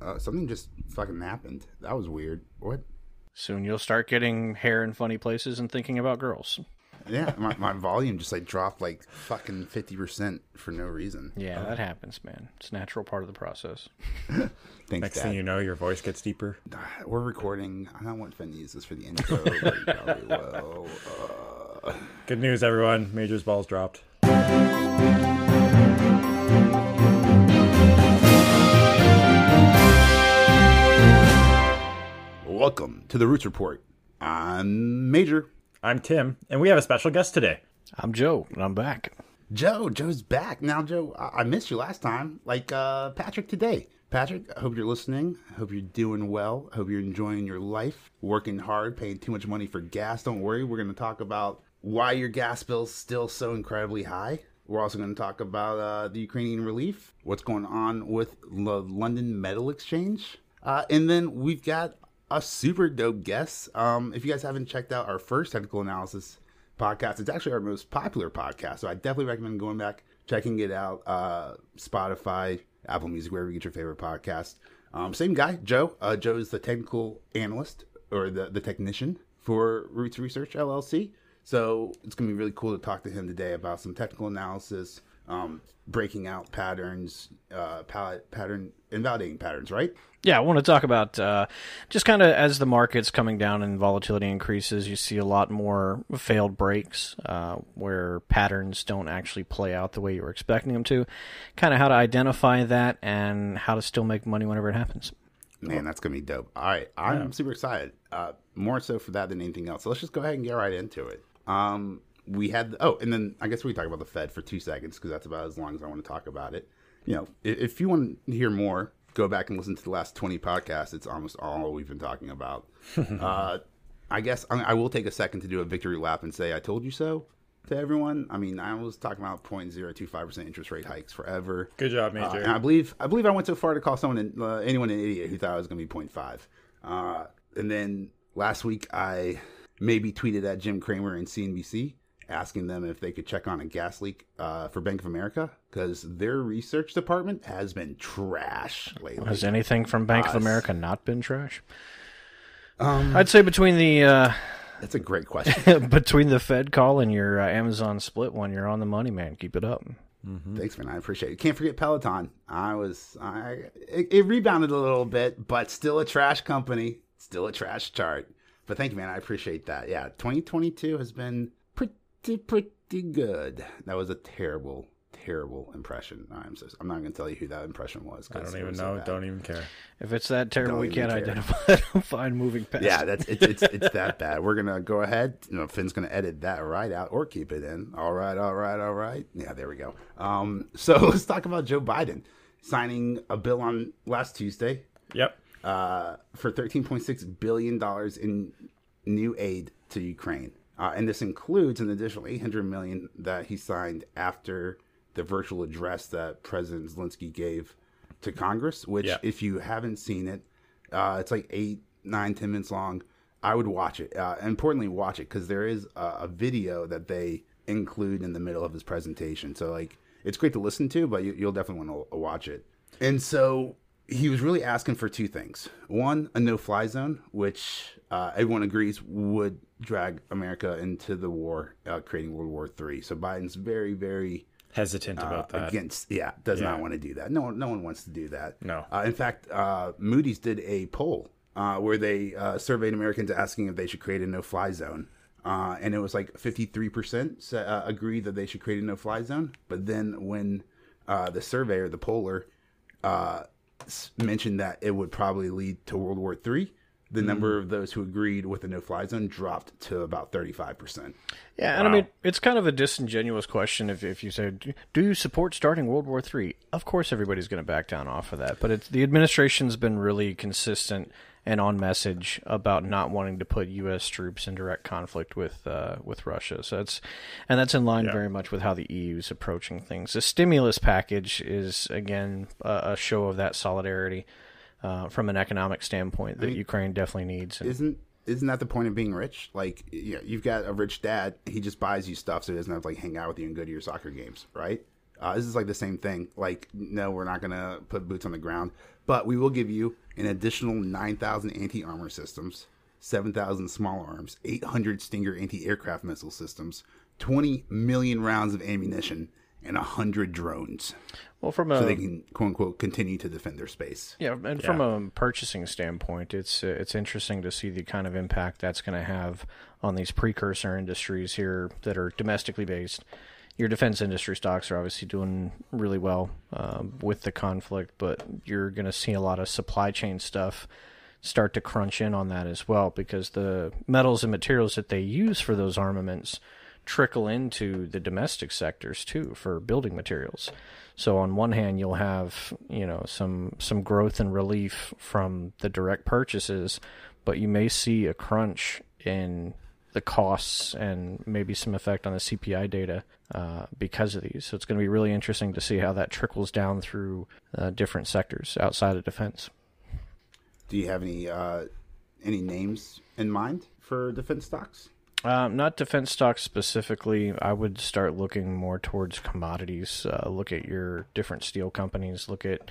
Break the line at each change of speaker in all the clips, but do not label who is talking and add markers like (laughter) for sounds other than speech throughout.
Uh, something just fucking happened. That was weird. What?
Soon you'll start getting hair in funny places and thinking about girls.
Yeah, my, my volume just like dropped like fucking fifty percent for no reason.
Yeah, that happens, man. It's a natural part of the process. (laughs)
Thanks,
Next
Dad.
thing you know, your voice gets deeper.
We're recording. I don't want Finn to use this for the intro, but probably will. Uh,
Good news, everyone. Major's balls dropped. (laughs)
welcome to the Roots Report. I'm Major.
I'm Tim, and we have a special guest today.
I'm Joe, and I'm back.
Joe, Joe's back. Now, Joe, I, I missed you last time, like uh, Patrick today. Patrick, I hope you're listening. I hope you're doing well. I hope you're enjoying your life, working hard, paying too much money for gas. Don't worry, we're going to talk about why your gas bill's still so incredibly high. We're also going to talk about uh, the Ukrainian relief, what's going on with the London Metal Exchange. Uh, and then we've got a super dope guest. Um, if you guys haven't checked out our first technical analysis podcast, it's actually our most popular podcast. So I definitely recommend going back, checking it out. Uh, Spotify, Apple Music, wherever you get your favorite podcast. Um, same guy, Joe. Uh, Joe is the technical analyst or the, the technician for Roots Research LLC. So it's going to be really cool to talk to him today about some technical analysis, um, breaking out patterns, uh, palette, pattern, invalidating patterns, right?
Yeah, I want to talk about uh, just kind of as the market's coming down and volatility increases, you see a lot more failed breaks uh, where patterns don't actually play out the way you were expecting them to. Kind of how to identify that and how to still make money whenever it happens.
Man, that's gonna be dope. All right, I'm super excited. Uh, more so for that than anything else. So let's just go ahead and get right into it. Um, we had oh, and then I guess we talk about the Fed for two seconds because that's about as long as I want to talk about it. You know, if, if you want to hear more, go back and listen to the last 20 podcasts. It's almost all we've been talking about. (laughs) uh, I guess I, I will take a second to do a victory lap and say I told you so to everyone. I mean, I was talking about 0.025% interest rate hikes forever.
Good job,
Uh,
Major.
and I believe I believe I went so far to call someone an- uh, anyone an idiot who thought it was going to be 0.5. Uh, and then last week I maybe tweeted at Jim Cramer and CNBC asking them if they could check on a gas leak uh, for Bank of America because their research department has been trash lately.
Has anything from Bank of America not been trash?
Um,
I'd say between the uh,
that's a great question. (laughs)
between the Fed call and your uh, Amazon split one, you're on the money, man. Keep it up.
Thanks, man. I appreciate it. Can't forget Peloton. I was, I it, it rebounded a little bit, but still a trash company, still a trash chart. But thank you, man. I appreciate that. Yeah, 2022 has been pretty, pretty good. That was a terrible, terrible impression. I'm so, I'm not going to tell you who that impression was.
I don't even
was so
know. Don't even care.
If it's that terrible,
Don't
we can't
care.
identify it. (laughs) I'm fine moving past.
Yeah, that's it's it's it's that bad. We're gonna go ahead. You know, Finn's gonna edit that right out or keep it in. All right, all right, all right. Yeah, there we go. Um, (laughs) so let's talk about Joe Biden signing a bill on last Tuesday
Yep.
uh, for thirteen point six billion dollars in new aid to Ukraine, uh, and this includes an additional eight hundred million that he signed after the virtual address that President Zelensky gave to Congress. Which,
Yeah.
if you haven't seen it, uh, it's like eight, nine, ten minutes long. I would watch it. Uh, importantly, watch it because there is a, a video that they include in the middle of his presentation. So like, it's great to listen to, but you, you'll definitely want to watch it. And so he was really asking for two things: one, a no-fly zone, which uh, everyone agrees would drag America into the war, uh, creating World War III. So Biden's very, very
Hesitant about
uh,
that.
against yeah does not want to do that no one no one wants to do that
No.
uh, in fact uh, moody's did a poll uh, where they uh, surveyed americans asking if they should create a no-fly zone uh, and it was like 53% sa- uh, agreed that they should create a no-fly zone but then when uh, the surveyor the poller uh, mentioned that it would probably lead to world war iii the mm-hmm. number of those who agreed with the no-fly zone dropped to about 35%
Yeah, and I mean, it's kind of a disingenuous question if, if you say, "Do you support starting World War III?" Of course, everybody's going to back down off of that. But it's the administration's been really consistent and on message about not wanting to put U.S. troops in direct conflict with uh, with Russia. So it's and that's in line
Yeah.
very much with how the EU is approaching things. The stimulus package is again a, a show of that solidarity uh, from an economic standpoint that Ukraine definitely needs. And,
isn't isn't that the point of being rich? Like, you know, you've got a rich dad. He just buys you stuff so he doesn't have to like hang out with you and go to your soccer games, right? Uh, this is like the same thing. Like, no, we're not gonna put boots on the ground, but we will give you an additional nine thousand anti armor systems, seven thousand small arms, eight hundred Stinger anti aircraft missile systems, twenty million rounds of ammunition, and hundred drones,
Well, from a
so they can quote unquote continue to defend their space.
Yeah, and from a purchasing standpoint, it's it's interesting to see the kind of impact that's going to have on these precursor industries here that are domestically based. Your defense industry stocks are obviously doing really well um, with the conflict, but you're going to see a lot of supply chain stuff start to crunch in on that as well because the metals and materials that they use for those armaments trickle into the domestic sectors too for building materials. So on one hand, you'll have you know some some growth and relief from the direct purchases, but you may see a crunch in the costs and maybe some effect on the CPI data uh, because of these. So it's going to be really interesting to see how that trickles down through uh, different sectors outside of defense.
Do you have any uh, any names in mind for defense stocks?
Um, not defense stocks specifically. I would start looking more towards commodities. Uh, look at your different steel companies. Look at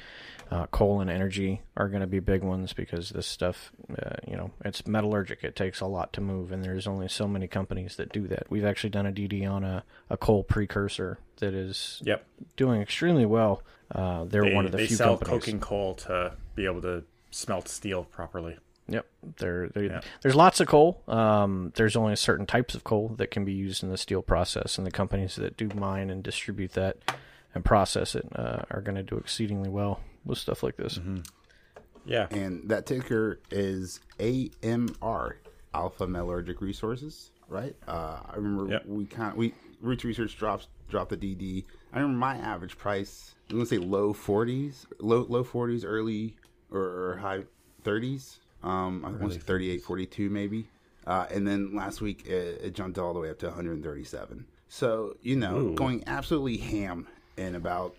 uh, coal and energy are going to be big ones because this stuff, uh, you know, it's metallurgic. It takes a lot to move, and there's only so many companies that do that. We've actually done a DD on a, a coal precursor that is
Yep.
doing extremely well. Uh, they're
They,
one of the
they
few
sell
companies.
coking coal to be able to smelt steel properly.
Yep, there,
Yeah.
there's lots of coal. Um, there's only certain types of coal that can be used in the steel process, and the companies that do mine and distribute that and process it uh, are going to do exceedingly well with stuff like this.
Yeah.
And that ticker is AMR, Alpha Metallurgic Resources, right? Uh, I remember
Yep.
we kind of, we Roots Research drops dropped the DD. I remember my average price. I'm gonna say low 40s, low low 40s, early or, or high 30s. Um, I want to say 38, 42 maybe. Uh, and then last week it, it jumped all the way up to 137. So you know,
Ooh.
going absolutely ham in about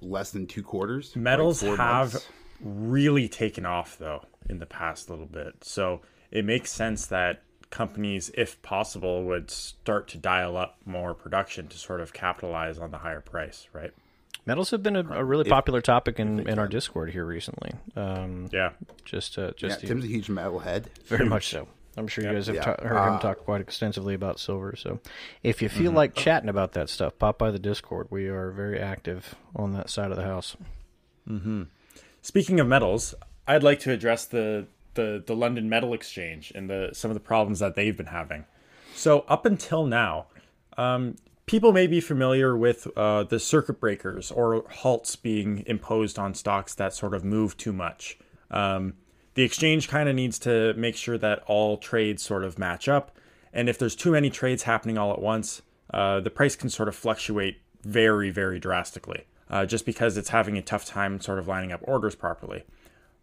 less than two quarters.
Metals
four
have
months.
really taken off though in the past little bit. So it makes sense that companies, if possible, would start to dial up more production to sort of capitalize on the higher price, right?
Metals have been a, a really popular topic in, in our. Discord here recently. Um,
Yeah.
just uh,
Yeah,
just
Tim's a huge metal head.
very (laughs) much so. I'm sure you guys have
Yeah.
ta- heard him
Uh,
talk quite extensively about silver. So, if you feel
Mm-hmm.
like chatting about that stuff, pop by the Discord. We are very active on that side of the house. Mm-hmm.
Speaking of metals, I'd like to address the the, the London Metal Exchange and the some of the problems that they've been having. So up until now, um, people may be familiar with uh, the circuit breakers or halts being imposed on stocks that sort of move too much. Um, the exchange kind of needs to make sure that all trades sort of match up, and if there's too many trades happening all at once, uh, the price can sort of fluctuate very, very drastically, uh, just because it's having a tough time sort of lining up orders properly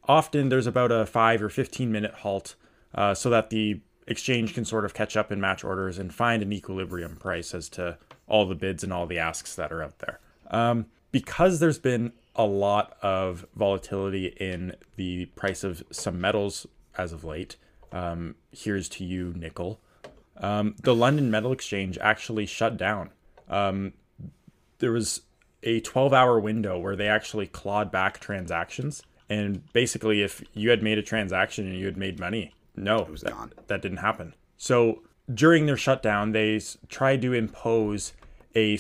often there's about a 5 or 15 minute halt uh, so that the exchange can sort of catch up and match orders and find an equilibrium price as to all the bids and all the asks that are out there. Um, because there's been a lot of volatility in the price of some metals as of late, um, here's to you, nickel. Um, the London Metal Exchange actually shut down. Um, there was a 12 hour window where they actually clawed back transactions. And basically, if you had made a transaction and you had made money, no,
was
that,
gone.
that didn't happen. So during their shutdown, they tried to impose a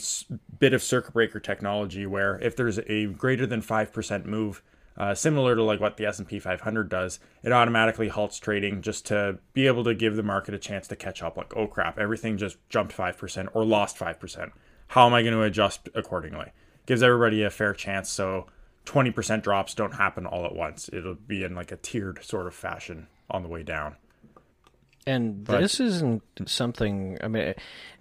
bit of circuit breaker technology where if there's a greater than 5% move, uh, similar to like what the S&P 500 does, it automatically halts trading just to be able to give the market a chance to catch up. Like, oh crap, everything just jumped 5% or lost 5%. How am I going to adjust accordingly? Gives everybody a fair chance so 20% drops don't happen all at once. It'll be in like a tiered sort of fashion on the way down.
And this isn't something. I mean,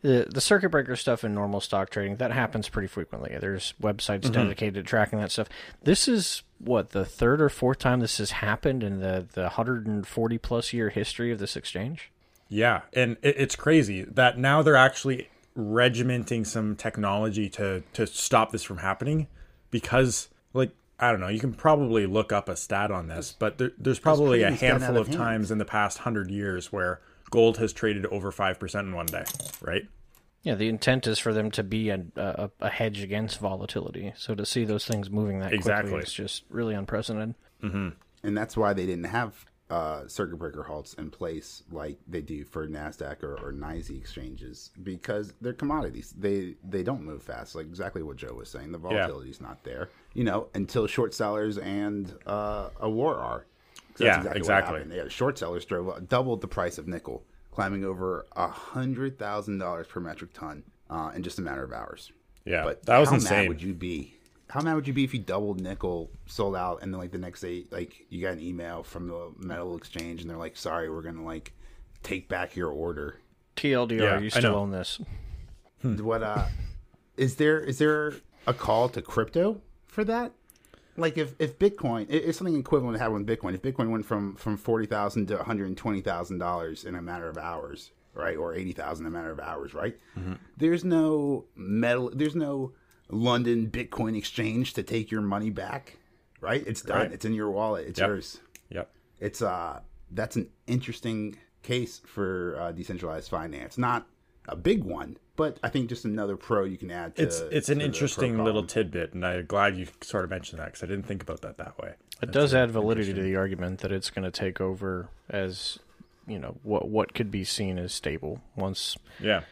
the the circuit breaker stuff in normal stock trading that happens pretty frequently. There's websites mm-hmm. dedicated to tracking that stuff. This is what the third or fourth time this has happened in the the 140 plus year history of this exchange.
Yeah, and it, it's crazy that now they're actually regimenting some technology to to stop this from happening because I don't know, you can probably look up a stat on this, but there, there's probably a
crazy, it's gotten
handful of
of
times in the past 100 years where gold has traded over 5% in one day, right?
Yeah, the intent is for them to be a, a, a hedge against volatility. So to see those things moving that
Exactly.
quickly is just really unprecedented.
and that's why they didn't have uh, circuit breaker halts in place like they do for Nasdaq or, or NYSE exchanges because they're commodities. They they don't move fast. Like exactly what Joe was saying, the volatility volatility's not there. You know, until short sellers and uh, a war are. 'Cause
Yeah,
what
exactly.
happened. Yeah, short sellers drove up- doubled the price of nickel, climbing over a hundred thousand dollars per metric ton uh, in just a matter of hours.
Yeah,
But
that was
how
insane.
mad would you be? How mad would you be if you doubled nickel, sold out, and then like the next day, like you got an email from the metal exchange, and they're like, "Sorry, we're gonna like take back your order."
TLDR,
Yeah,
you still
know.
own this.
What uh, is there? Is there a call to crypto for that? Like if, if Bitcoin, it- it's something equivalent to having with Bitcoin. If Bitcoin went from from forty thousand to one hundred and twenty thousand dollars in a matter of hours, right, or eighty thousand in a matter of hours, right? There's no metal. There's no London Bitcoin exchange to take your money back, right? It's done.
Right.
It's in your wallet. It's
Yep.
yours.
Yep.
It's uh, that's an interesting case for uh, decentralized finance. Not a big one, but I think just another pro you can add. To,
It's it's an
to
interesting little tidbit, and I'm glad you sort of mentioned that because I didn't think about that that way.
It does add validity to the argument that it's going to take over as, you know, what what could be seen as stable once
Yeah.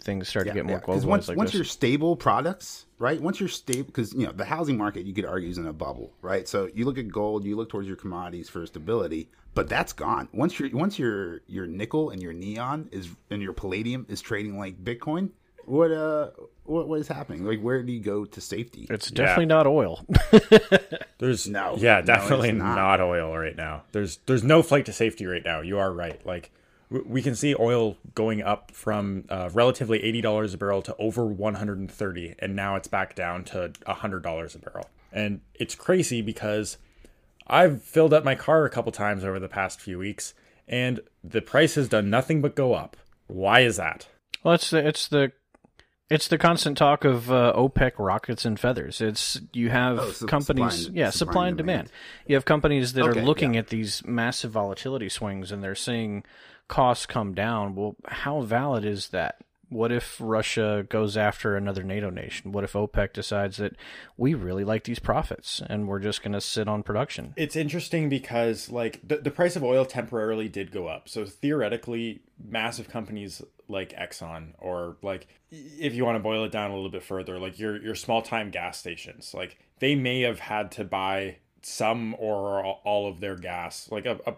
Things start to get more
Because
globalized
once,
like
once
this.
you're stable products, right? Once you're stable, because you know the housing market, you could argue is in a bubble, right? So you look at gold, you look towards your commodities for stability, but that's gone. Once your once your your nickel and your neon is and your palladium is trading like Bitcoin, what uh what what is happening? Like where do you go to safety?
It's definitely not oil. (laughs)
There's
No.
yeah, definitely
it's
not.
not.
oil right now. There's there's no flight to safety right now. You are right. Like w- we can see oil going up from uh, relatively eighty dollars a barrel to over one hundred and thirty, and now it's back down to hundred dollars a barrel. And it's crazy because I've filled up my car a couple times over the past few weeks, and the price has done nothing but go up. Why is that?
Well, it's the it's the it's the constant talk of uh, OPEC rockets and feathers. It's you have
Oh, so
companies,
supply and-
yeah,
supply
supply
and
and demand.
demand.
You have companies that
Okay,
are looking
yeah.
at these massive volatility swings and they're seeing costs come down. Well, how valid is that? What if Russia goes after another NATO nation? What if OPEC decides that we really like these profits and we're just going to sit on production?
It's interesting because like the, the price of oil temporarily did go up. So theoretically, massive companies like Exxon or like if you want to boil it down a little bit further, like your your small time gas stations, like they may have had to buy some or all of their gas, like a, a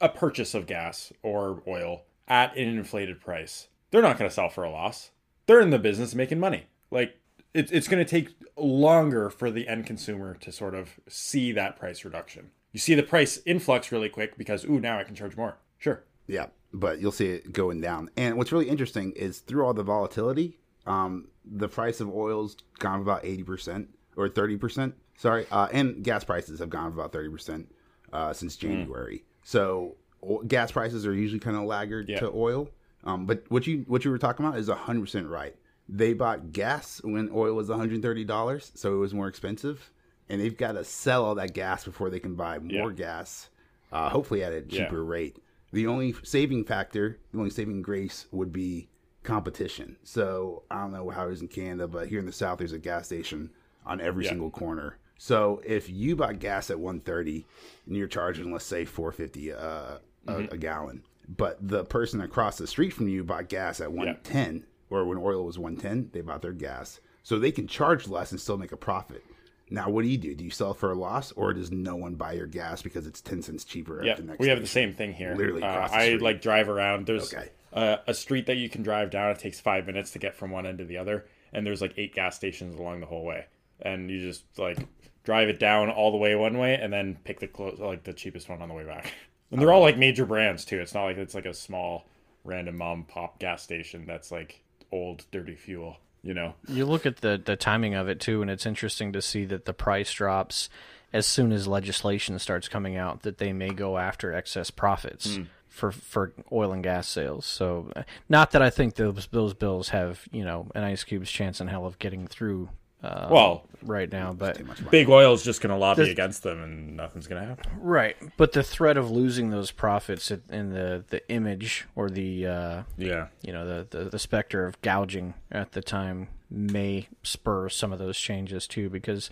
a purchase of gas or oil at an inflated price. They're not going to sell for a loss. They're in the business of making money. Like it, it's going to take longer for the end consumer to sort of see that price reduction. You see the price influx really quick because ooh now I can charge more. Sure.
Yeah, but you'll see it going down. And what's really interesting is through all the volatility, um, the price of oil's gone about eighty percent or thirty percent. Sorry, uh, and gas prices have gone about thirty percent uh, since January. So o- gas prices are usually kind of laggard
Yeah.
to oil. Um, but what you what you were talking about is hundred percent right. They bought gas when oil was one hundred thirty dollars, so it was more expensive, and they've got to sell all that gas before they can buy more
Yeah.
gas, uh, hopefully at a cheaper rate. The only saving factor, the only saving grace would be competition. So I don't know how it is in Canada, but here in the South, there's a gas station on every
Yeah.
single corner. So if you buy gas at 130 and you're charging, let's say 450 uh, a, a gallon, but the person across the street from you bought gas at 110, or when oil was 110, they bought their gas. So they can charge less and still make a profit. Now, what do you do? Do you sell for a loss, or does no one buy your gas because it's 10 cents cheaper
Yeah,
at the next
we have the same thing here.
Literally
Uh, I like drive around. There's
Okay.
uh, a street that you can drive down. It takes five minutes to get from one end to the other, and there's like eight gas stations along the whole way. And you just like drive it down all the way one way, and then pick the clo- like the cheapest one on the way back. And they're all like major brands too. It's not like it's like a small random mom pop gas station that's like old dirty fuel. You know.
You look at the the timing of it too, and it's interesting to see that the price drops as soon as legislation starts coming out that they may go after excess profits for for oil and gas sales. So, uh, not that I think those those bills have you know an ice cube's chance in hell of getting through uh,
Well,
right now. But
Too much money.
big oil is just going to lobby
Does-
against them, and nothing's going to happen.
right, but the threat of losing those profits in- in the the image or the uh,
Yeah.
you know the, the the specter of gouging at the time may spur some of those changes too because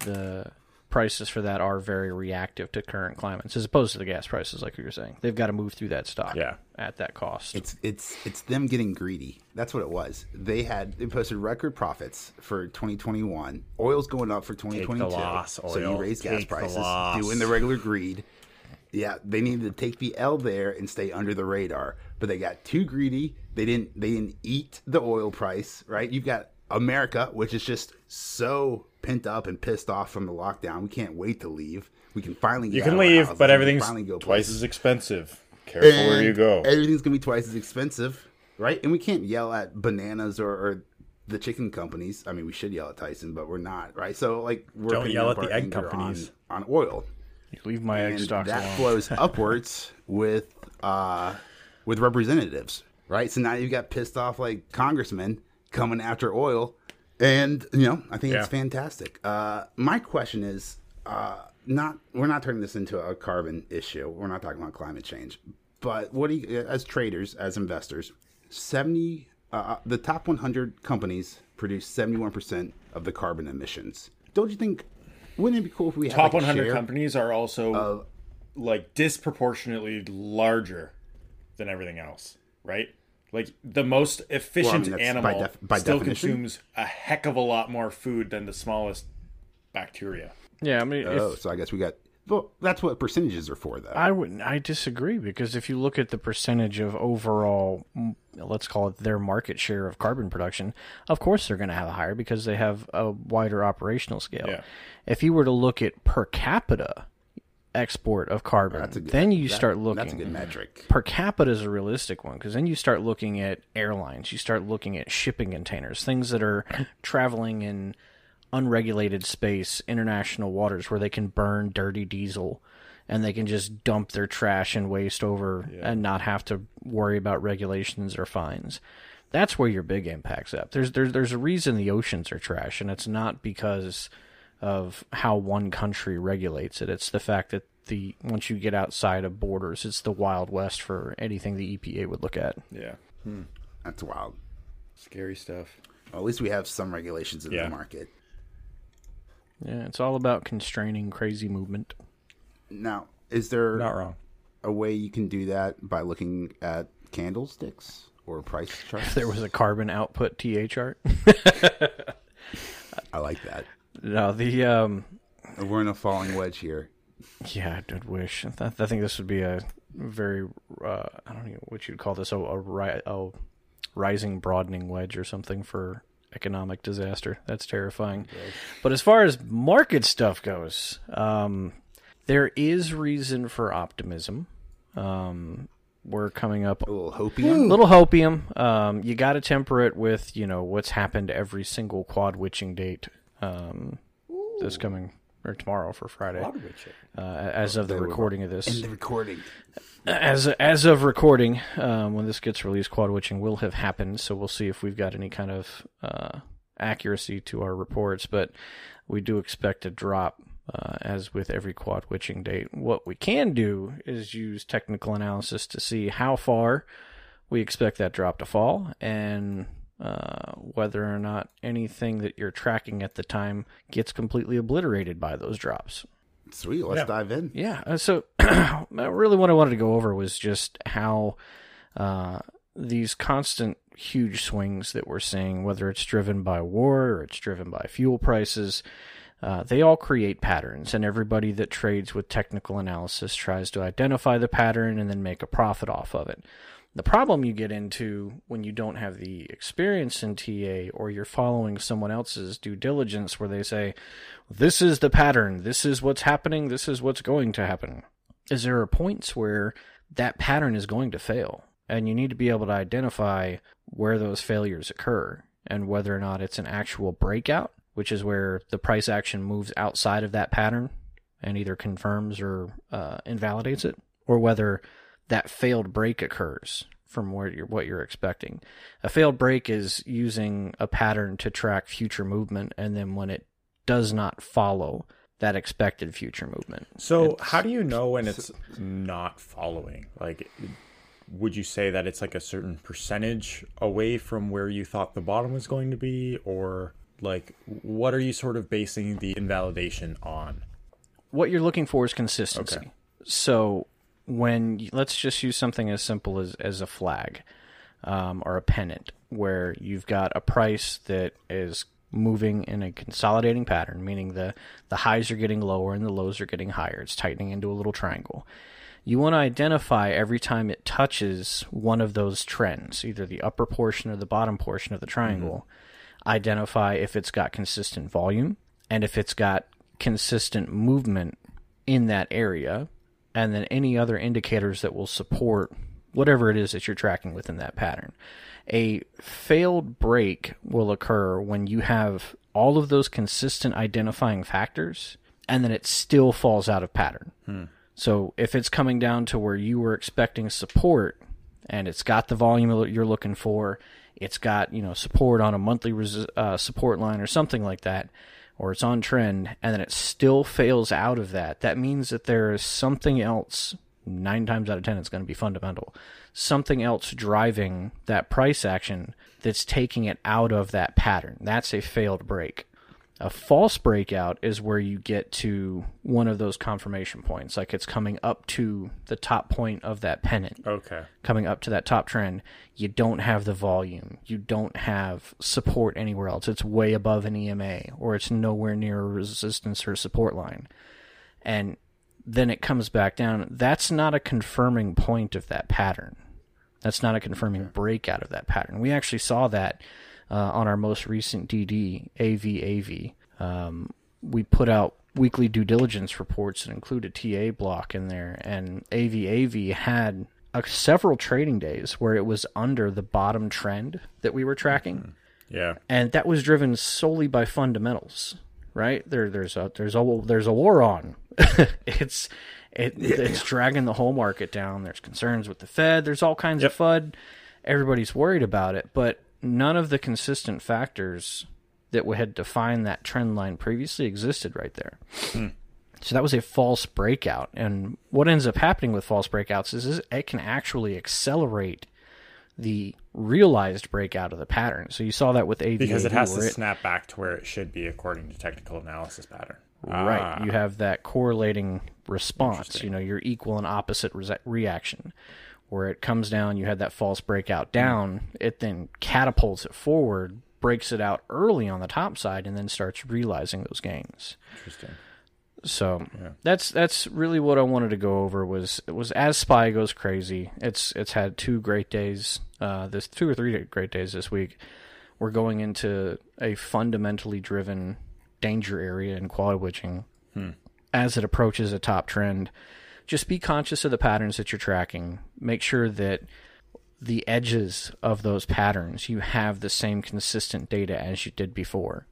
the prices for that are very reactive to current climates as opposed to the gas prices like you were saying they've got to move through that stock
Yeah.
at that cost
It's it's it's them getting greedy. That's what it was. They had they posted record profits for 2021. Oil's going up for 2022.
loss,
So you
oil.
raise gas
Take the
prices,
loss.
doing the regular greed. Yeah, they needed to take the L there and stay under the radar, but they got too greedy. They didn't they didn't eat the oil price, right? You've got America, which is just so pent up and pissed off from the lockdown. We can't wait to leave. We can finally get
You
out
can
of our
leave, but
We can
everything's
finally go
twice
places.
as expensive. Careful where you go.
Everything's gonna be twice as expensive, right? And we can't yell at bananas or, or the chicken companies. I mean, we should yell at Tyson, but we're not, right? So, like, we're
Don't yell at the egg companies.
on, on oil,
You leave my egg
and
stocks
that
alone
flows (laughs) upwards with uh with representatives, right? So now you've got pissed off like congressmen coming after oil, and you know, I think
Yeah.
it's fantastic. Uh, my question is, uh, not we're not turning this into a carbon issue. We're not talking about climate change, but what do you, as traders, as investors, seventy uh, the top one hundred companies produce seventy one percent of the carbon emissions. Don't you think? Wouldn't it be cool if we had
Top
like,
100
share?
companies are also like disproportionately larger than everything else, right? Like the most efficient
that's by
animal
def- by
still
definition.
consumes a heck of a lot more food than the smallest bacteria.
yeah i mean if,
Oh, so I guess we got. Well, that's what percentages are for, though.
I wouldn't. I disagree because if you look at the percentage of overall mm, let's call it their market share of carbon production, of course they're going to have a higher because they have a wider operational scale.
Yeah.
If you were to look at per capita export of carbon,
good-
then you
that-
start looking
That's a good metric.
per capita is a realistic one because then you start looking at airlines, you start looking at shipping containers, things that are (coughs) traveling in unregulated space, international waters where they can burn dirty diesel and they can just dump their trash and waste over and not have to worry about regulations or fines. That's where your big impact's at. There's there's there's a reason the oceans are trash and it's not because of how one country regulates it. It's the fact that the once you get outside of borders, it's the wild west for anything the EPA would look at.
Yeah. Hmm.
That's wild.
Scary stuff.
Well, at least we have some regulations in
Yeah.
the market.
Yeah, it's all about constraining crazy movement.
Now, is there
Not wrong.
a way you can do that by looking at candlesticks or price (laughs) charts?
There was a carbon output TA chart. (laughs)
I like that.
No, the um,
We're in a falling wedge here.
yeah, I did wish. I, th- I think this would be a very uh, I don't know what you'd call this a a, ri- a rising broadening wedge or something for economic disaster. That's terrifying. But as far as market stuff goes, um, there is reason for optimism. Um, we're coming up
A little hopium.
little hopium. Um, you got to temper it with you know what's happened every single quad witching date. Um, this coming or tomorrow for Friday, uh, as of the recording of this, In
the recording.
As as of recording, um, when this gets released, quad witching will have happened. So we'll see if we've got any kind of uh, accuracy to our reports. But we do expect a drop. Uh, as with every quad witching date, what we can do is use technical analysis to see how far we expect that drop to fall and uh, whether or not anything that you're tracking at the time gets completely obliterated by those drops.
Sweet. Let's
Yeah.
dive in.
Yeah. uh, So, (clears throat) really, what I wanted to go over was just how uh, these constant huge swings that we're seeing, whether it's driven by war or it's driven by fuel prices, uh, they all create patterns, and everybody that trades with technical analysis tries to identify the pattern and then make a profit off of it. The problem you get into when you don't have the experience in TA or you're following someone else's due diligence where they say, this is the pattern, this is what's happening, this is what's going to happen, is there are points where that pattern is going to fail. And you need to be able to identify where those failures occur and whether or not it's an actual breakout, which is where the price action moves outside of that pattern and either confirms or uh, invalidates it, or whether that failed break occurs from where you're, what you're expecting. A failed break is using a pattern to track future movement, and then when it does not follow that expected future movement.
So, how do you know when it's not following? Like, would you say that it's like a certain percentage away from where you thought the bottom was going to be, or like what are you sort of basing the invalidation on?
What you're looking for is consistency.
Okay.
So when let's just use something as simple as as a flag um, or a pennant, where you've got a price that is moving in a consolidating pattern, meaning the the highs are getting lower and the lows are getting higher. It's tightening into a little triangle. You want to identify every time it touches one of those trends, either the upper portion or the bottom portion of the triangle. Identify if it's got consistent volume and if it's got consistent movement in that area, and then any other indicators that will support whatever it is that you're tracking within that pattern. A failed break will occur when you have all of those consistent identifying factors and then it still falls out of pattern. So if it's coming down to where you were expecting support and it's got the volume that you're looking for, it's got, you know, support on a monthly resi- uh, support line or something like that, or it's on trend and then it still fails out of that, that means that there is something else, nine times out of 10, it's going to be fundamental, something else driving that price action that's taking it out of that pattern. That's a failed break. A false breakout is where you get to one of those confirmation points, like it's coming up to the top point of that pennant
Okay.
coming up to that top trend, you don't have the volume. You don't have support anywhere else. It's way above an EMA or it's nowhere near a resistance or support line. And then it comes back down. That's not a confirming point of that pattern. That's not a confirming breakout of that pattern. We actually saw that uh, on our most recent DD, AVAV. Um, we put out weekly due diligence reports that include a TA block in there, and AVAV had uh, several trading days where it was under the bottom trend that we were tracking,
Yeah.
and that was driven solely by fundamentals. Right there, there's a there's a there's a war on. (laughs) it's it, it's dragging the whole market down. There's concerns with the Fed. There's all kinds of FUD. Everybody's worried about it, but none of the consistent factors that we had defined that trend line previously existed right there. So that was a false breakout. And what ends up happening with false breakouts is, is it can actually accelerate the realized breakout of the pattern. So you saw that with AVAV.
Because it has to
where
snap back to where it should be according to technical analysis pattern.
Right.
Ah.
You have that correlating response, you know, your equal and opposite re- reaction. Where it comes down, you had that false breakout down, it then catapults it forward, breaks it out early on the top side, and then starts realizing those gains.
Interesting.
So that's that's really what I wanted to go over was was as Spy goes crazy. It's it's had two great days, uh, this two or three great days this week. We're going into a fundamentally driven danger area in quad witching as it approaches a top trend. Just be conscious of the patterns that you're tracking. Make sure that the edges of those patterns you have the same consistent data as you did before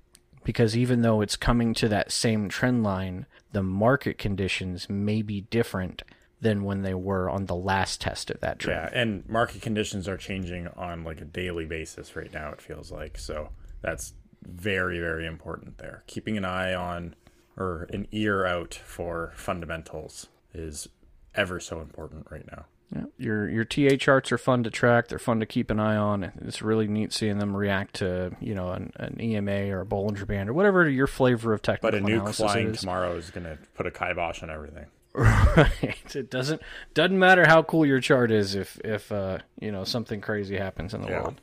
because even though it's coming to that same trend line, the market conditions may be different than when they were on the last test of that trend.
Yeah, and market conditions are changing on like a daily basis right now. It feels like so that's very very important there. Keeping an eye on or an ear out for fundamentals is ever so important right now.
Yeah. Your your TA charts are fun to track. They're fun to keep an eye on. It's really neat seeing them react to you know an, an EMA or a Bollinger Band or whatever your flavor of technical
But a nuke
analysis
flying
is.
tomorrow is going to put a kibosh on everything. (laughs)
Right. It doesn't doesn't matter how cool your chart is if if uh, you know something crazy happens in the
Yeah.
world.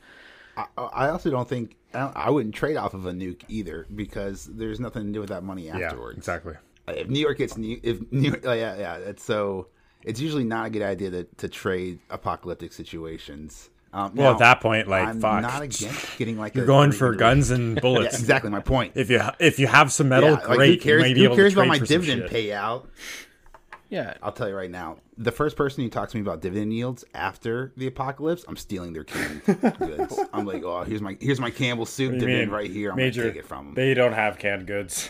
I, I also don't think I, don't- I wouldn't trade off of a nuke either because there's nothing to do with that money afterwards.
Yeah, exactly.
If New York gets new, if New York, yeah, yeah, it's so it's usually not a good idea to, to trade apocalyptic situations. Um,
Well,
now,
at that point, like
I'm
fuck,
not against getting like (laughs)
you're
a
going for guns and (laughs)
Yeah,
bullets.
exactly my point.
If you if you have some metal,
yeah, like,
great.
who cares?
you might be
Who
able
cares
to
about
trade
my
for some
dividend payout?
Yeah.
I'll tell you right now. The first person who talks to me about dividend yields after the apocalypse, I'm stealing their canned (laughs) goods. I'm like, oh, here's my here's my Campbell soup
What
dividend
mean?
right here. I'm
Major,
gonna take it from them.
They don't have canned goods.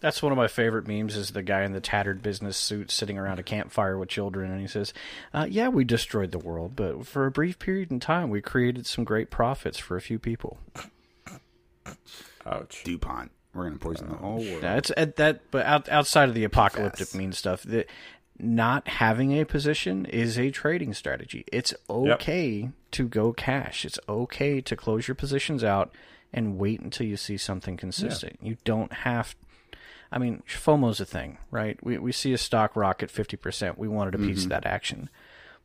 That's one of my favorite memes. Is the guy in the tattered business suit sitting around a campfire with children, and he says, uh, "Yeah, we destroyed the world, but for a brief period in time, we created some great profits for a few people."
Ouch.
DuPont. We're gonna poison the whole world.
Yeah, it's at that, but out, outside of the apocalyptic
Fast.
mean stuff, that not having a position is a trading strategy. It's okay to go cash. It's okay to close your positions out and wait until you see something consistent. You don't have. I mean, FOMO's a thing, right? We we see a stock rocket fifty percent. We wanted a piece of that action,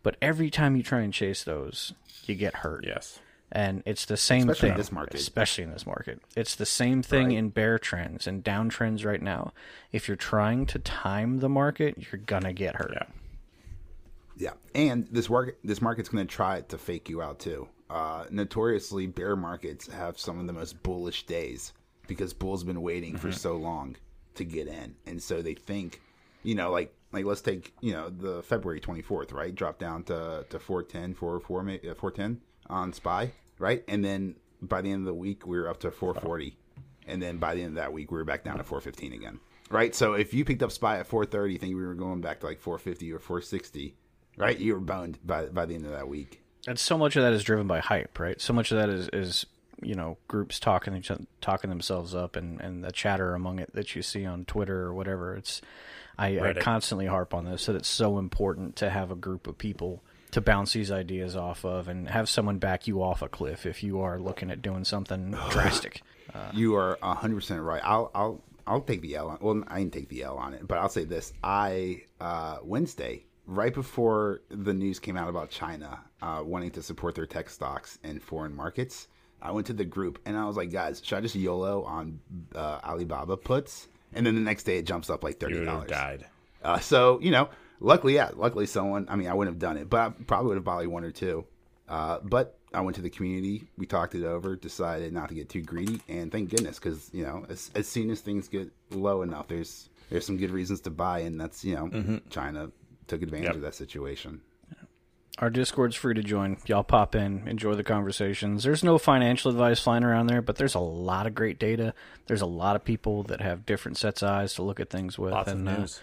but every time you try and chase those, you get hurt.
Yes.
And it's the same
Especially in
thing.
this market.
Especially in this market. It's the same thing in bear trends and downtrends right now. If you're trying to time the market, you're gonna get hurt.
Yeah.
Yeah, and this market this market's going to try to fake you out too. Uh, notoriously, bear markets have some of the most bullish days because bulls been waiting for so long to get in, and so they think, you know, like like let's take you know the February twenty fourth, right? Drop down to to 410, 404, uh, 410 on Spy, right? And then by the end of the week, we were up to four forty, and then by the end of that week, we were back down to four fifteen again. Right, so if you picked up Spy at 4:30, think we were going back to like 450 or 460, right? You were boned by by the end of that week.
And so much of that is driven by hype, right? So much of that is, is you know groups talking each oth- talking themselves up and, and the chatter among it that you see on Twitter or whatever. It's I, I constantly harp on this that it's so important to have a group of people to bounce these ideas off of and have someone back you off a cliff if you are looking at doing something (sighs) drastic.
You are hundred percent right. I'll I'll I'll take the L on. Well, I didn't take the L on it, but I'll say this: I uh, Wednesday, right before the news came out about China uh, wanting to support their tech stocks in foreign markets, I went to the group and I was like, guys, should I just YOLO on uh, Alibaba puts? And then the next day it jumps up like thirty dollars.
died.
Uh, so you know, luckily, yeah, luckily someone. I mean, I wouldn't have done it, but I probably would have bought like one or two. Uh, but I went to the community, we talked it over, decided not to get too greedy, and thank goodness, because you know, as, as soon as things get low enough, there's there's some good reasons to buy, and that's you know, China took advantage
Yep.
of that situation.
Our Discord's free to join. Y'all pop in, enjoy the conversations. There's no financial advice flying around there, but there's a lot of great data. There's a lot of people that have different sets of eyes to look at things with.
Lots
and,
of
uh,
news.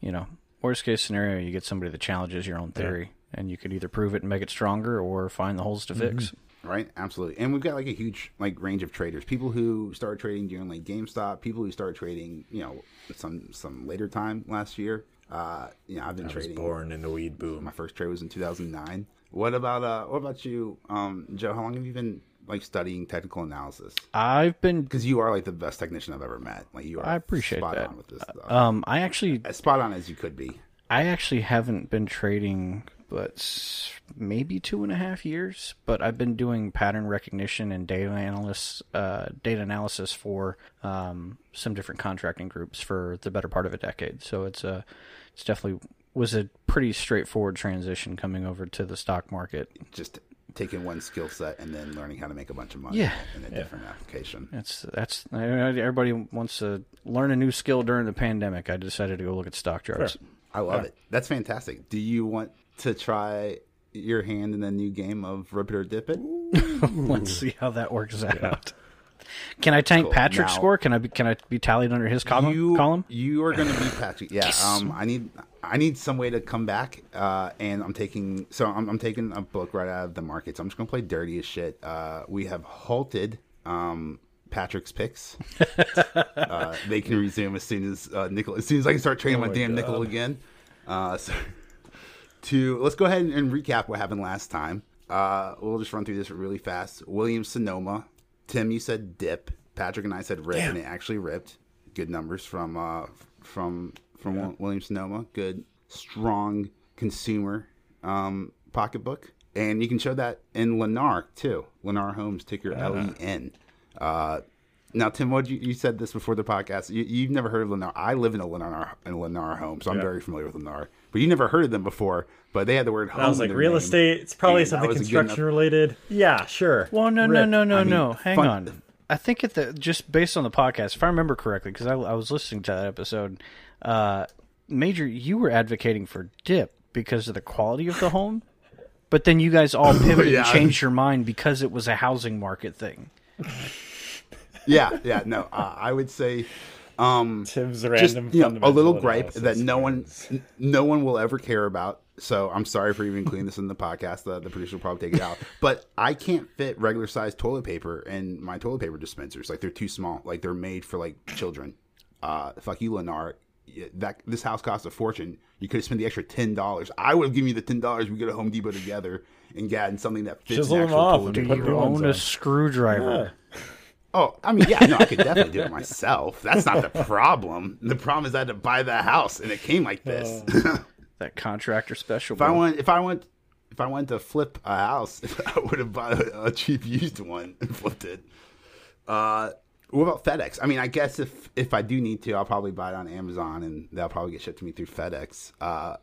you know, worst case scenario, you get somebody that challenges your own theory, and you could either prove it and make it stronger, or find the holes to fix.
Right, absolutely, and we've got like a huge like range of traders. People who started trading during like GameStop, people who started trading, you know, some some later time last year. Uh, you know, I've been
I was
trading.
born in the weed boom.
My first trade was in 2009. What about uh? What about you, um, Joe? How long have you been like studying technical analysis?
I've been,
Because you are like the best technician I've ever met. Like you are.
I appreciate
spot
that.
on with this stuff.
um, I actually,
as spot on as you could be.
I actually haven't been trading, but maybe two and a half years. But I've been doing pattern recognition and data analysis, uh, data analysis for um, some different contracting groups for the better part of a decade. So it's a, it's definitely was a pretty straightforward transition coming over to the stock market.
Just taking one skill set and then learning how to make a bunch of money
Yeah.
in a different application.
That's that's everybody wants to learn a new skill during the pandemic. I decided to go look at stock charts.
I love it. That's fantastic. Do you want to try your hand in the new game of Rip It or Dip It? (laughs)
Let's see how that works out. Can I tank
Cool.
Patrick's
Now-
score? Can I be can I be tallied under his column?
you
column?
you are going to be Patrick. Yeah. Um. I need I need some way to come back. Uh. And I'm taking so I'm, I'm taking a book right out of the market. So I'm just going to play dirty as shit. Uh. We have halted. Um. Patrick's picks. (laughs) uh, they can resume as soon as uh, nickel. As soon as I can start trading my,
my
damn nickel again. Uh. So to let's go ahead and recap what happened last time. Uh, we'll just run through this really fast. William Sonoma, Tim, you said dip. Patrick and I said rip, and it actually ripped. Good numbers from uh, from from William Sonoma. Good, strong consumer um, pocketbook, and you can show that in Lennar too. Lennar Homes, ticker L E N. Now, Tim, what you, you said this before the podcast? You, you've never heard of Lennar. I live in a Lennar in a Lennar home, so I'm
Yeah.
very familiar with Lennar. But you never heard of them before. But they had the word home.
I was
in
like,
their
real
name.
estate. It's probably something
was a good
construction related. Yeah, sure.
Well, no, no,
Rip.
no, no,
I mean,
no. Hang
fun-
on. I think at the just based on the podcast, if I remember correctly, because I, I was listening to that episode, uh, Major, you were advocating for dip because of the quality of the home, but then you guys all (laughs) pivoted
Yeah.
and changed your mind because it was a housing market thing.
Yeah, yeah, no, uh, I would say Um,
Tim's
just you know, a little gripe that no one, no one will ever care about. So I'm sorry for even including this in the podcast. The, the producer will probably take it out. (laughs) But I can't fit regular sized toilet paper in my toilet paper dispensers. Like they're too small. Like they're made for like children. Uh, fuck you, Lennar. That this house costs a fortune. You could have spent the extra ten dollars. I would have given you the ten dollars. We go to Home Depot together and gotten something that fits
Chisel
an
them
actual
off
toilet paper.
put
You own a screwdriver.
Oh, I mean, yeah, no, I could definitely do it (laughs) myself. That's not the problem. The problem is I had to buy the house, and it came like this. (laughs)
That contractor special.
if I want, if I want, if I wanted to flip a house, (laughs) I would have bought a, cheap used one and flipped it. Uh, what about FedEx? I mean, I guess if if I do need to, I'll probably buy it on Amazon, and that'll probably get shipped to me through FedEx. Uh,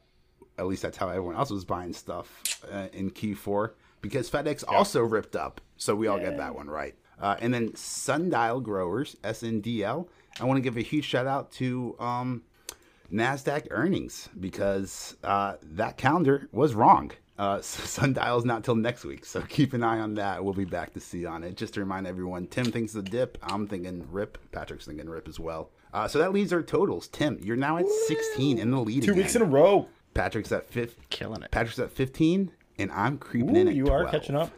at least that's how everyone else was buying stuff uh, in Q4 because FedEx also ripped up. So we all get that one right. Uh, and then Sundial Growers, SNDL. I want to give a huge shout out to um, NASDAQ earnings because uh, that calendar was wrong. Uh, (laughs) Sundial's not till next week, so keep an eye on that. We'll be back to see on it. Just to remind everyone, Tim thinks the dip. I'm thinking rip. Patrick's thinking rip as well. Uh, so that leads our totals. Tim, you're now at 16 in the lead.
Two
again.
weeks in a row.
Patrick's at fifth.
Killing it.
Patrick's at 15, and I'm creeping
Ooh,
in at
you
12.
are catching up.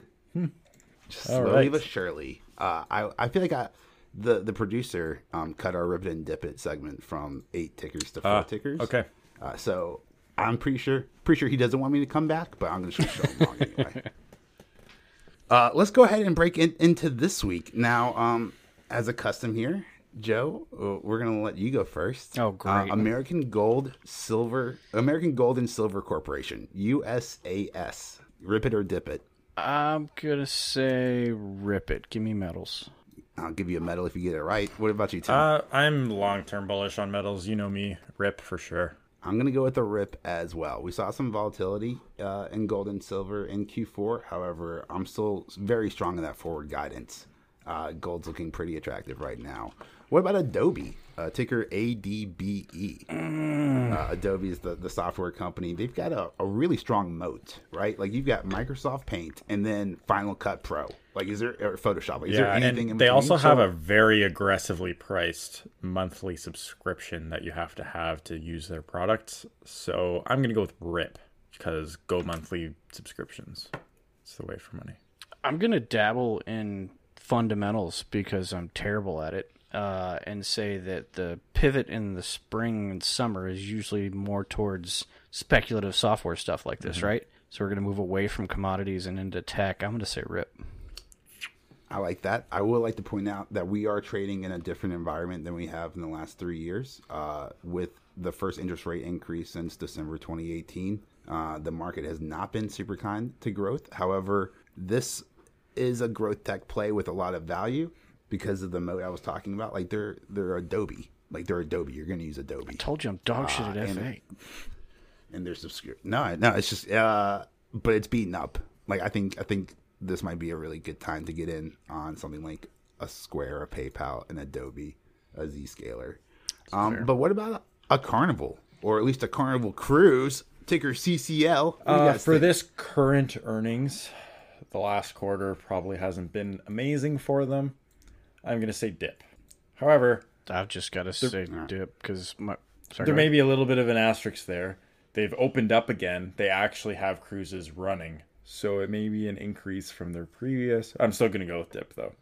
Slowly
right.
but surely. Uh, I I feel like I, the the producer um, cut our rip it and dip it segment from eight tickers to four
Ah,
tickers.
okay.
Uh, so I'm pretty sure pretty sure he doesn't want me to come back, but I'm going to show him wrong anyway. (laughs) Uh, let's go ahead and break in, into this week now. Um, as a custom here, Joe, uh, we're going to let you go first.
Oh, great.
Uh, American Gold Silver, American Gold and Silver Corporation, USAS. Rip it or dip it.
I'm gonna say rip it. Give me medals.
I'll give you a medal if you get it right. What about you, Tim?
Uh, I'm long term bullish on metals. You know me, rip for sure.
I'm going to go with the rip as well. We saw some volatility uh, in gold and silver in Q4. However, I'm still very strong in that forward guidance. Uh, gold's looking pretty attractive right now. What about Adobe? Uh, ticker ADBE. Uh, Adobe is the, the software company. They've got a, a really strong moat, right? Like you've got Microsoft Paint and then Final Cut Pro. Like, is there or Photoshop? Is there
Yeah,
anything in
and they
between?
also
So-
have a very aggressively priced monthly subscription that you have to have to use their products. So I'm gonna go with RIP because go monthly subscriptions. It's the way for money.
I'm gonna dabble in fundamentals because I'm terrible at it, uh, and say that the pivot in the spring and summer is usually more towards speculative software stuff like this, right? So we're gonna move away from commodities and into tech. I'm gonna say rip.
I like that. I would like to point out that we are trading in a different environment than we have in the last three years. Uh, with the first interest rate increase since December 2018, uh, the market has not been super kind to growth. However, this is a growth tech play with a lot of value because of the mode I was talking about. Like they're they're Adobe, like they're Adobe. You're going to use Adobe I
Told you I'm dog shit at
and-
F8.
and there's subscri- no no it's just uh but it's beaten up like i think i think this might be a really good time to get in on something like a square a paypal an adobe a zscaler um but what about a carnival or at least a carnival cruise ticker ccl What do you
Uh, for
think?
this current earnings, the last quarter probably hasn't been amazing for them. I'm gonna say dip. However,
I've just got to say dip because my. Sorry,
there may be a little bit of an asterisk there. They've opened up again. They actually have cruises running, so it may be an increase from their previous. I'm still gonna go with dip though.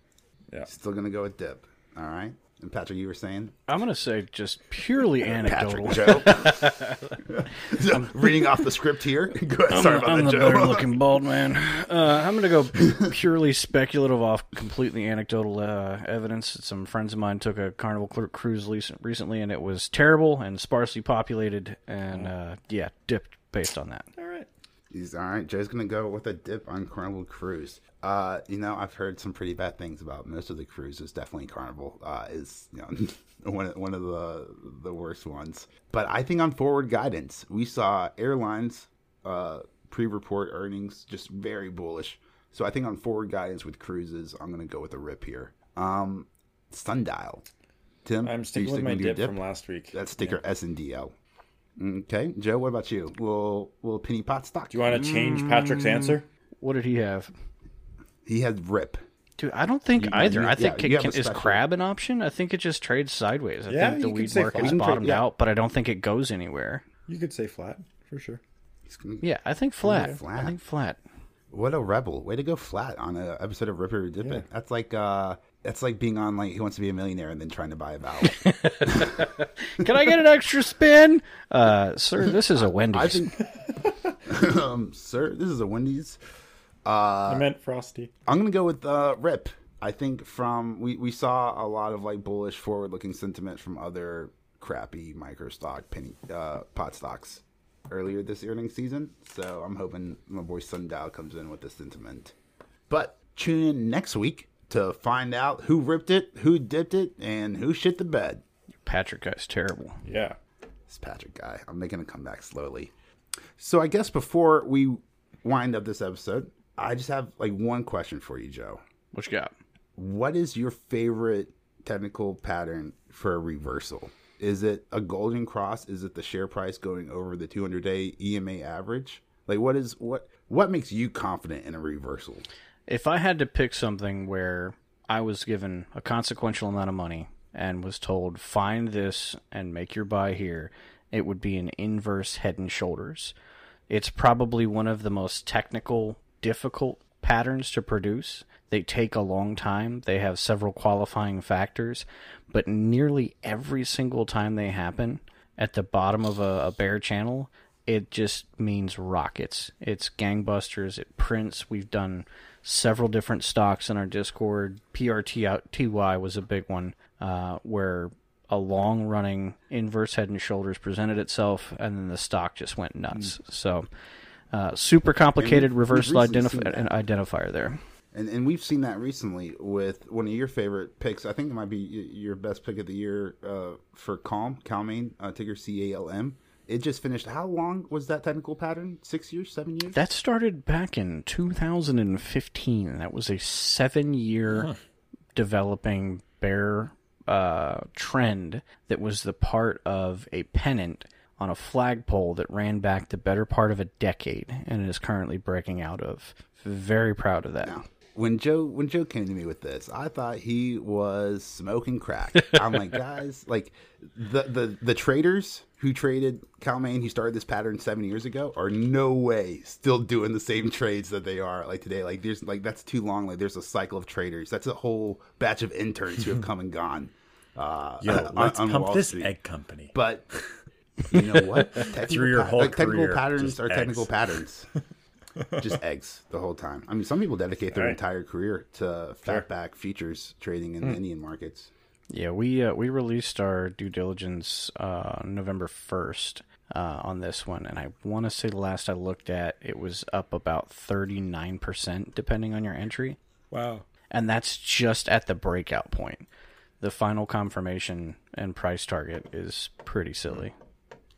Yeah.
Still gonna go with dip all right and patrick you were saying
I'm gonna say just purely (laughs) anecdotal.
patrick joe (laughs) So, reading off the script here (laughs) go ahead. sorry about
I'm
that
the
joe
better looking bald man. Uh, I'm going to go purely speculative off completely anecdotal uh, evidence. Some friends of mine took a Carnival cru- cruise recent- recently, and it was terrible and sparsely populated. And uh, yeah, dipped based on that.
All right.
He's all right. Joe's gonna go with a dip on Carnival Cruise. Uh, you know, I've heard some pretty bad things about most of the cruises. Definitely Carnival uh, is you know (laughs) one of, one of the the worst ones. But I think on forward guidance, we saw airlines uh, pre-report earnings just very bullish. So I think on forward guidance with cruises, I'm gonna go with a rip here. Um, Sundial. Tim,
I'm sticking with my
your
dip, from last week.
That's sticker S and DL. Okay, Joe. What about you? Will will penny pot stock?
Do you want to change Patrick's answer?
What did he have?
He has rip.
Dude, I don't think
You-
either.
you-
I think
yeah,
it
you have
can,
a
is
special-
crab an option? I think it just trades sideways. I
Yeah,
think the
you could
weed
say
market's
flat.
Can trade-
bottomed
yeah.
out, but I don't think it goes anywhere.
You could say flat for sure.
Yeah, I think flat. I
flat.
think flat.
What a rebel! Way to go flat on an episode of Ripper It or Dip It. That's like uh, that's like being on like Who Wants to Be a Millionaire and then trying to buy a vowel. (laughs)
Can I get an extra spin? Uh, sir, this is a Wendy's.
I (laughs) um, sir, this is a Wendy's.
I meant frosty.
I'm gonna go with uh, Rip. I think from we, we saw a lot of like bullish forward looking sentiment from other crappy micro stock penny uh, pot stocks earlier this earnings season. So I'm hoping my boy Sundial comes in with the sentiment. But tune in next week to find out who ripped it, who dipped it, and who shit the bed.
Patrick guy's terrible.
Yeah.
This Patrick guy. I'm making a comeback slowly. So I guess before we wind up this episode, I just have like one question for you, Joe.
What you got?
What is your favorite technical pattern for a reversal? Is it a golden cross? Is it the share price going over the 200 day EMA average? Like what is what what makes you confident in a reversal?
If I had to pick something where I was given a consequential amount of money and was told, find this and make your buy here, it would be an inverse head and shoulders. It's probably one of the most technical, difficult patterns to produce. They take a long time, they have several qualifying factors, but nearly every single time they happen at the bottom of a, a bear channel, it just means rockets. It's gangbusters. It prints. We've done several different stocks in our Discord. PRTY was a big one uh, where a long running inverse head and shoulders presented itself, and then the stock just went nuts. So, uh, super complicated
we've
reversal identif-
seen that.
an identifier there.
And and we've seen that recently with one of your favorite picks. I think it might be your best pick of the year uh, for Calm, Cal-Maine, uh, ticker C A L M. It just finished. How long was that technical pattern? Six years, seven years?
That started back in 2015. That was a seven year developing bear uh, trend that was the part of a pennant on a flagpole that ran back the better part of a decade and is currently breaking out of. Very proud of that.
when Joe when Joe came to me with this, I thought he was smoking crack. (laughs) I'm like, guys, like the the the traders who traded Cal-Maine, who started this pattern seven years ago, are no way still doing the same trades that they are like today. Like there's like that's too long. Like there's a cycle of traders. That's a whole batch of interns who have come and gone. Uh,
Yo, let's
on
pump this egg company.
But you know what? (laughs) Technical,
Through your
pa-
whole
like, technical
career,
patterns are technical patterns. (laughs) just eggs the whole time. I mean, some people dedicate their
Right.
entire career to fatback futures trading in the Indian markets.
Yeah, we uh, we released our due diligence uh, November first uh, on this one, and I want to say the last I looked at, it was up about thirty nine percent, depending on your entry,
Wow.
and that's just at the breakout point. The final confirmation and price target is pretty silly.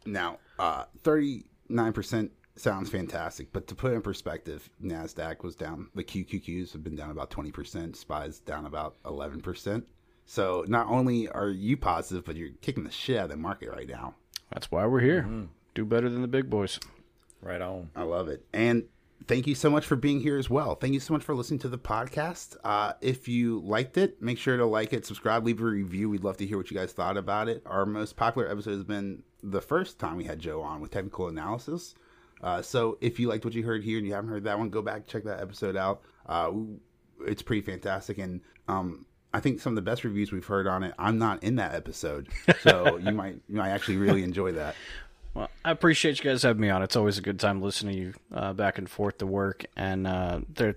Now, uh, thirty-nine percent sounds fantastic, but to put it in perspective, Nasdaq was down. The QQQs have been down about twenty percent. SPY's down about eleven percent. So not only are you positive, but you're kicking the shit out of the market right now.
That's why we're here. Do better than the big boys.
Right on.
I love it. And thank you so much for being here as well. Thank you so much for listening to the podcast. Uh, if you liked it, make sure to like it, subscribe, leave a review. We'd love to hear what you guys thought about it. Our most popular episode has been the first time we had Joe on with technical analysis. Uh, so if you liked what you heard here and you haven't heard that one, go back check that episode out. Uh, it's pretty fantastic, and um, I think some of the best reviews we've heard on it. I'm not in that episode, (laughs) so you might you might actually really enjoy that.
Well, I appreciate you guys having me on. It's always a good time listening to you uh, back and forth to work, and uh, there,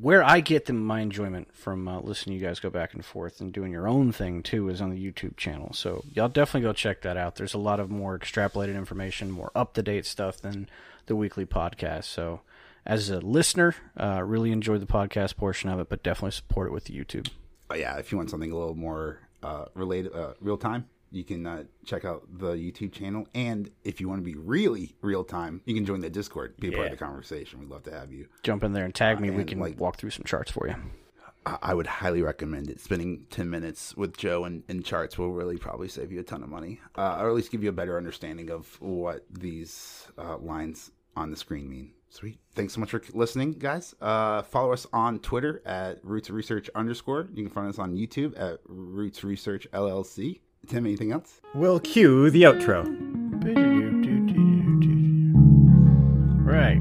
where I get the, my enjoyment from uh, listening to you guys go back and forth and doing your own thing too is on the YouTube channel. So y'all definitely go check that out. There's a lot of more extrapolated information, more up to date stuff than the weekly podcast. So as a listener, uh, really enjoy the podcast portion of it, but definitely support it with the YouTube.
Yeah, if you want something a little more uh, related, uh, real time, you can uh, check out the YouTube channel. And if you want to be really real time, you can join the Discord, be a part of the conversation. We'd love to have you.
Jump in there and tag me. we
and,
can
like-
walk through some charts for you.
I, I would highly recommend it. Spending 10 minutes with Joe and, and charts will really probably save you a ton of money, uh, or at least give you a better understanding of what these uh, lines on the screen mean? Sweet. Thanks so much for listening, guys. Uh, follow us on Twitter at Roots Research underscore. You can find us on YouTube at Roots Research LLC. Tim, anything else?
We'll cue the outro.
Right.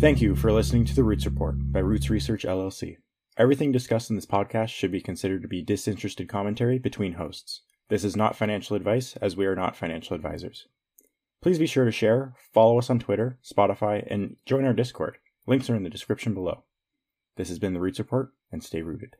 Thank you for listening to the Roots Report by Roots Research LLC. Everything discussed in this podcast should be considered to be disinterested commentary between hosts. This is not financial advice, as we are not financial advisors. Please be sure to share, follow us on Twitter, Spotify, and join our Discord. Links are in the description below. This has been the Roots Report, and stay rooted.